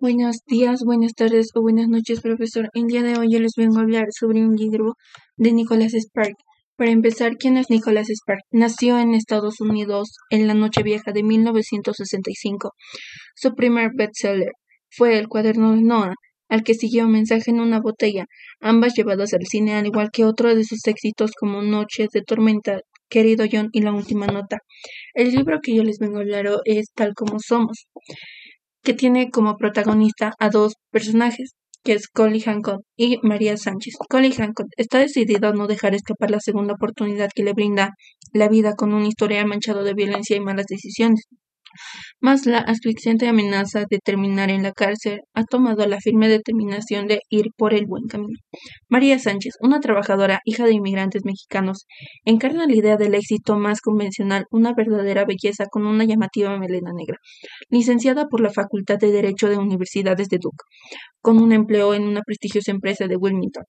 Buenos días, buenas tardes o buenas noches, profesor. El día de hoy yo les vengo a hablar sobre un libro de Nicholas Spark. Para empezar, ¿quién es Nicholas Spark? Nació en Estados Unidos en la Nochevieja de 1965. Su primer bestseller fue El cuaderno de Noah, al que siguió un mensaje en una botella, ambas llevadas al cine, al igual que otro de sus éxitos como Noches de tormenta, Querido John y La última nota. El libro que yo les vengo a hablar es Tal como somos que tiene como protagonista a dos personajes, que es Collie Hancock y María Sánchez. Collie Hancock está decidido a no dejar escapar la segunda oportunidad que le brinda la vida con una historia manchado de violencia y malas decisiones. Más la asfixiante amenaza de terminar en la cárcel ha tomado la firme determinación de ir por el buen camino. María Sánchez, una trabajadora, hija de inmigrantes mexicanos, encarna la idea del éxito más convencional, una verdadera belleza con una llamativa melena negra. Licenciada por la Facultad de Derecho de Universidades de Duke, con un empleo en una prestigiosa empresa de Wilmington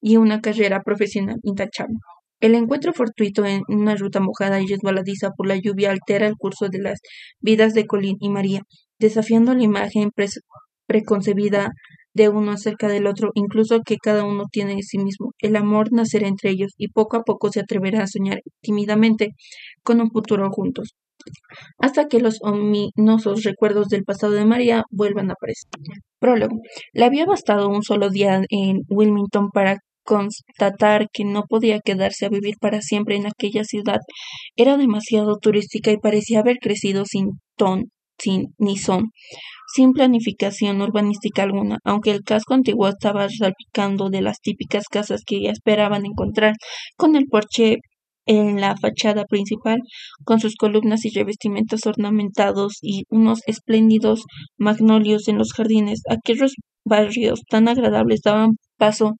y una carrera profesional intachable. El encuentro fortuito en una ruta mojada y resbaladiza por la lluvia altera el curso de las vidas de Colin y María, desafiando la imagen preconcebida de uno acerca del otro, incluso que cada uno tiene de sí mismo. El amor nacerá entre ellos y poco a poco se atreverá a soñar tímidamente con un futuro juntos, hasta que los ominosos recuerdos del pasado de María vuelvan a aparecer. Prólogo. Le había bastado un solo día en Wilmington para constatar que no podía quedarse a vivir para siempre en aquella ciudad. Era demasiado turística y parecía haber crecido sin ton, sin ni son, sin planificación urbanística alguna, aunque el casco antiguo estaba salpicando de las típicas casas que esperaban encontrar, con el porche en la fachada principal, con sus columnas y revestimientos ornamentados y unos espléndidos magnolios en los jardines. Aquellos barrios tan agradables daban paso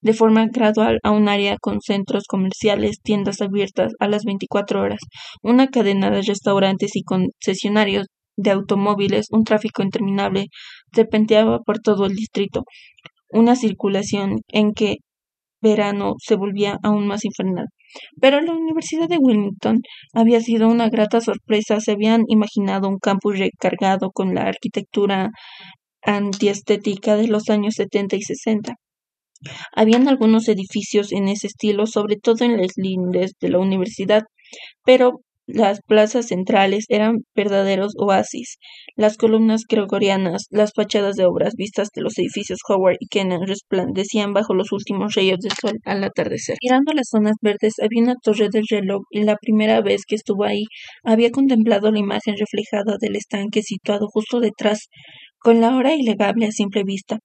de forma gradual a un área con centros comerciales, tiendas abiertas a las 24 horas, una cadena de restaurantes y concesionarios de automóviles, un tráfico interminable serpenteaba por todo el distrito, una circulación en que verano se volvía aún más infernal. Pero la Universidad de Wilmington había sido una grata sorpresa. Se habían imaginado un campus recargado con la arquitectura antiestética de los años 70 y 60. Habían algunos edificios en ese estilo, sobre todo en las lindes de la universidad, pero las plazas centrales eran verdaderos oasis. Las columnas gregorianas, las fachadas de obras vistas de los edificios Howard y Kennan resplandecían bajo los últimos rayos del sol al atardecer. Mirando las zonas verdes había una torre del reloj y la primera vez que estuvo ahí había contemplado la imagen reflejada del estanque situado justo detrás, con la hora ilegable a simple vista,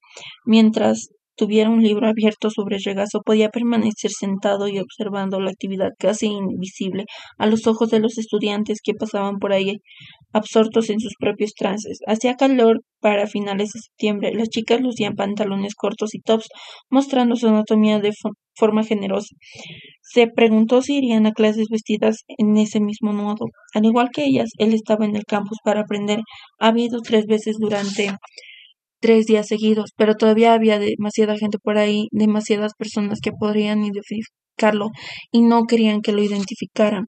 mientras tuviera un libro abierto sobre el regazo, podía permanecer sentado y observando la actividad casi invisible a los ojos de los estudiantes que pasaban por ahí, absortos en sus propios trances. Hacía calor para finales de septiembre. Las chicas lucían pantalones cortos y tops, mostrando su anatomía de forma generosa. Se preguntó si irían a clases vestidas en ese mismo modo. Al igual que ellas, él estaba en el campus para aprender. Ha habido tres veces durante tres días seguidos, pero todavía había demasiada gente por ahí, demasiadas personas que podrían identificarlo y no querían que lo identificaran.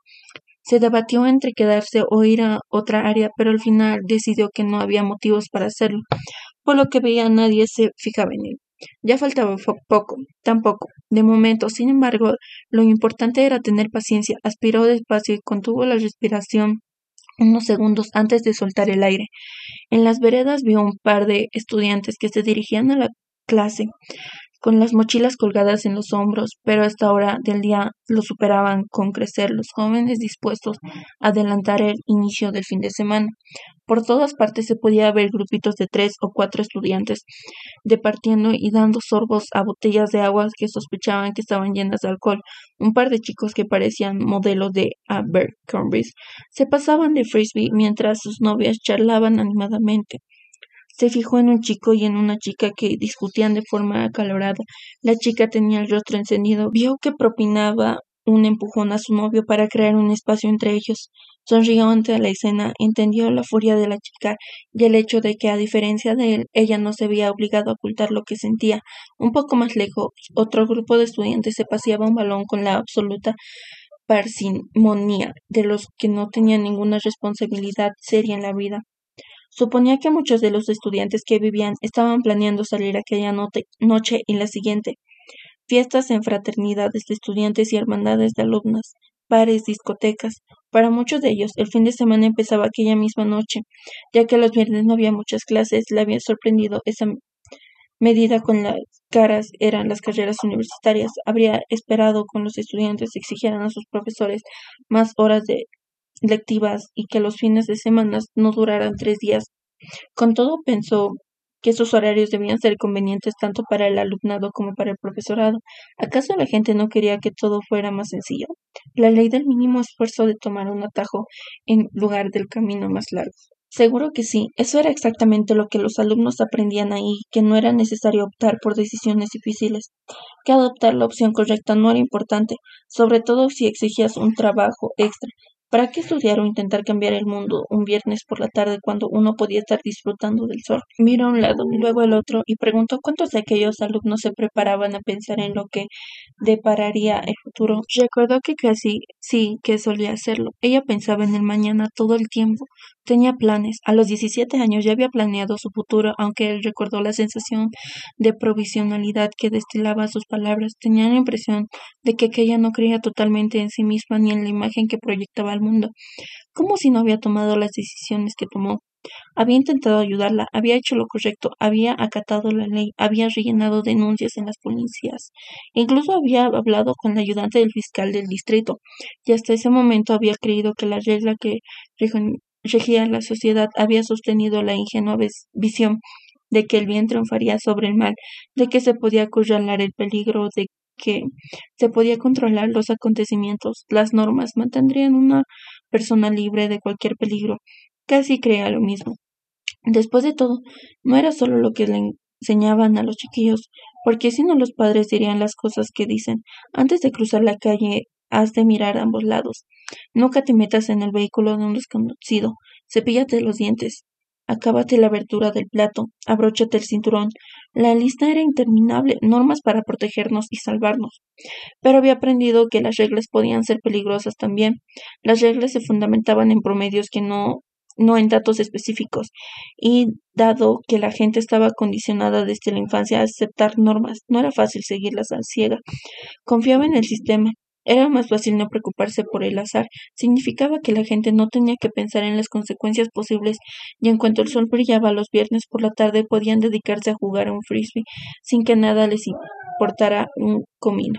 Se debatió entre quedarse o ir a otra área, pero al final decidió que no había motivos para hacerlo, por lo que veía nadie se fijaba en él. Ya faltaba poco, tampoco. De momento, sin embargo, lo importante era tener paciencia. Aspiró despacio y contuvo la respiración unos segundos antes de soltar el aire. En las veredas vio un par de estudiantes que se dirigían a la clase con las mochilas colgadas en los hombros, pero a esta hora del día lo superaban con crecer los jóvenes dispuestos a adelantar el inicio del fin de semana. Por todas partes se podía ver grupitos de tres o cuatro estudiantes departiendo y dando sorbos a botellas de agua que sospechaban que estaban llenas de alcohol. Un par de chicos que parecían modelos de Abercrombie se pasaban de frisbee mientras sus novias charlaban animadamente. Se fijó en un chico y en una chica que discutían de forma acalorada. La chica tenía el rostro encendido. Vio que propinaba un empujón a su novio para crear un espacio entre ellos. Sonrió ante la escena, entendió la furia de la chica y el hecho de que, a diferencia de él, ella no se había obligado a ocultar lo que sentía. Un poco más lejos, otro grupo de estudiantes se paseaba un balón con la absoluta parsimonia de los que no tenían ninguna responsabilidad seria en la vida. Suponía que muchos de los estudiantes que vivían estaban planeando salir aquella noche y la siguiente. Fiestas en fraternidades de estudiantes y hermandades de alumnas, bares, discotecas. Para muchos de ellos, el fin de semana empezaba aquella misma noche, ya que los viernes no había muchas clases. Le había sorprendido esa medida con las caras eran las carreras universitarias. Habría esperado con los estudiantes exigieran a sus profesores más horas de lectivas y que los fines de semana no duraran tres días. Con todo, pensó que esos horarios debían ser convenientes tanto para el alumnado como para el profesorado. ¿Acaso la gente no quería que todo fuera más sencillo? La ley del mínimo esfuerzo de tomar un atajo en lugar del camino más largo. Seguro que sí, eso era exactamente lo que los alumnos aprendían ahí, que no era necesario optar por decisiones difíciles, que adoptar la opción correcta no era importante, sobre todo si exigías un trabajo extra, ¿Para qué estudiar o intentar cambiar el mundo un viernes por la tarde cuando uno podía estar disfrutando del sol? Miró a un lado, luego al otro y preguntó cuántos de aquellos alumnos se preparaban a pensar en lo que depararía el futuro. Recordó que casi sí que solía hacerlo. Ella pensaba en el mañana todo el tiempo. Tenía planes. A los 17 años ya había planeado su futuro, aunque él recordó la sensación de provisionalidad que destilaba sus palabras. Tenía la impresión de que aquella no creía totalmente en sí misma ni en la imagen que proyectaba mundo, como si no había tomado las decisiones que tomó. Había intentado ayudarla, había hecho lo correcto, había acatado la ley, había rellenado denuncias en las policías, incluso había hablado con la ayudante del fiscal del distrito, y hasta ese momento había creído que la regla que regía la sociedad había sostenido la ingenua visión de que el bien triunfaría sobre el mal, de que se podía acorralar el peligro, de que se podía controlar los acontecimientos, las normas mantendrían una persona libre de cualquier peligro. Casi creía lo mismo. Después de todo, no era solo lo que le enseñaban a los chiquillos, porque si no los padres dirían las cosas que dicen. Antes de cruzar la calle, has de mirar a ambos lados. Nunca te metas en el vehículo de un desconocido. Cepíllate los dientes. Acábate la abertura del plato, abróchate el cinturón. La lista era interminable, normas para protegernos y salvarnos. Pero había aprendido que las reglas podían ser peligrosas también. Las reglas se fundamentaban en promedios que no no en datos específicos, y dado que la gente estaba condicionada desde la infancia a aceptar normas, no era fácil seguirlas al ciega. Confiaba en el sistema, era más fácil no preocuparse por el azar. Significaba que la gente no tenía que pensar en las consecuencias posibles y en cuanto el sol brillaba los viernes por la tarde podían dedicarse a jugar a un frisbee sin que nada les importara un comino.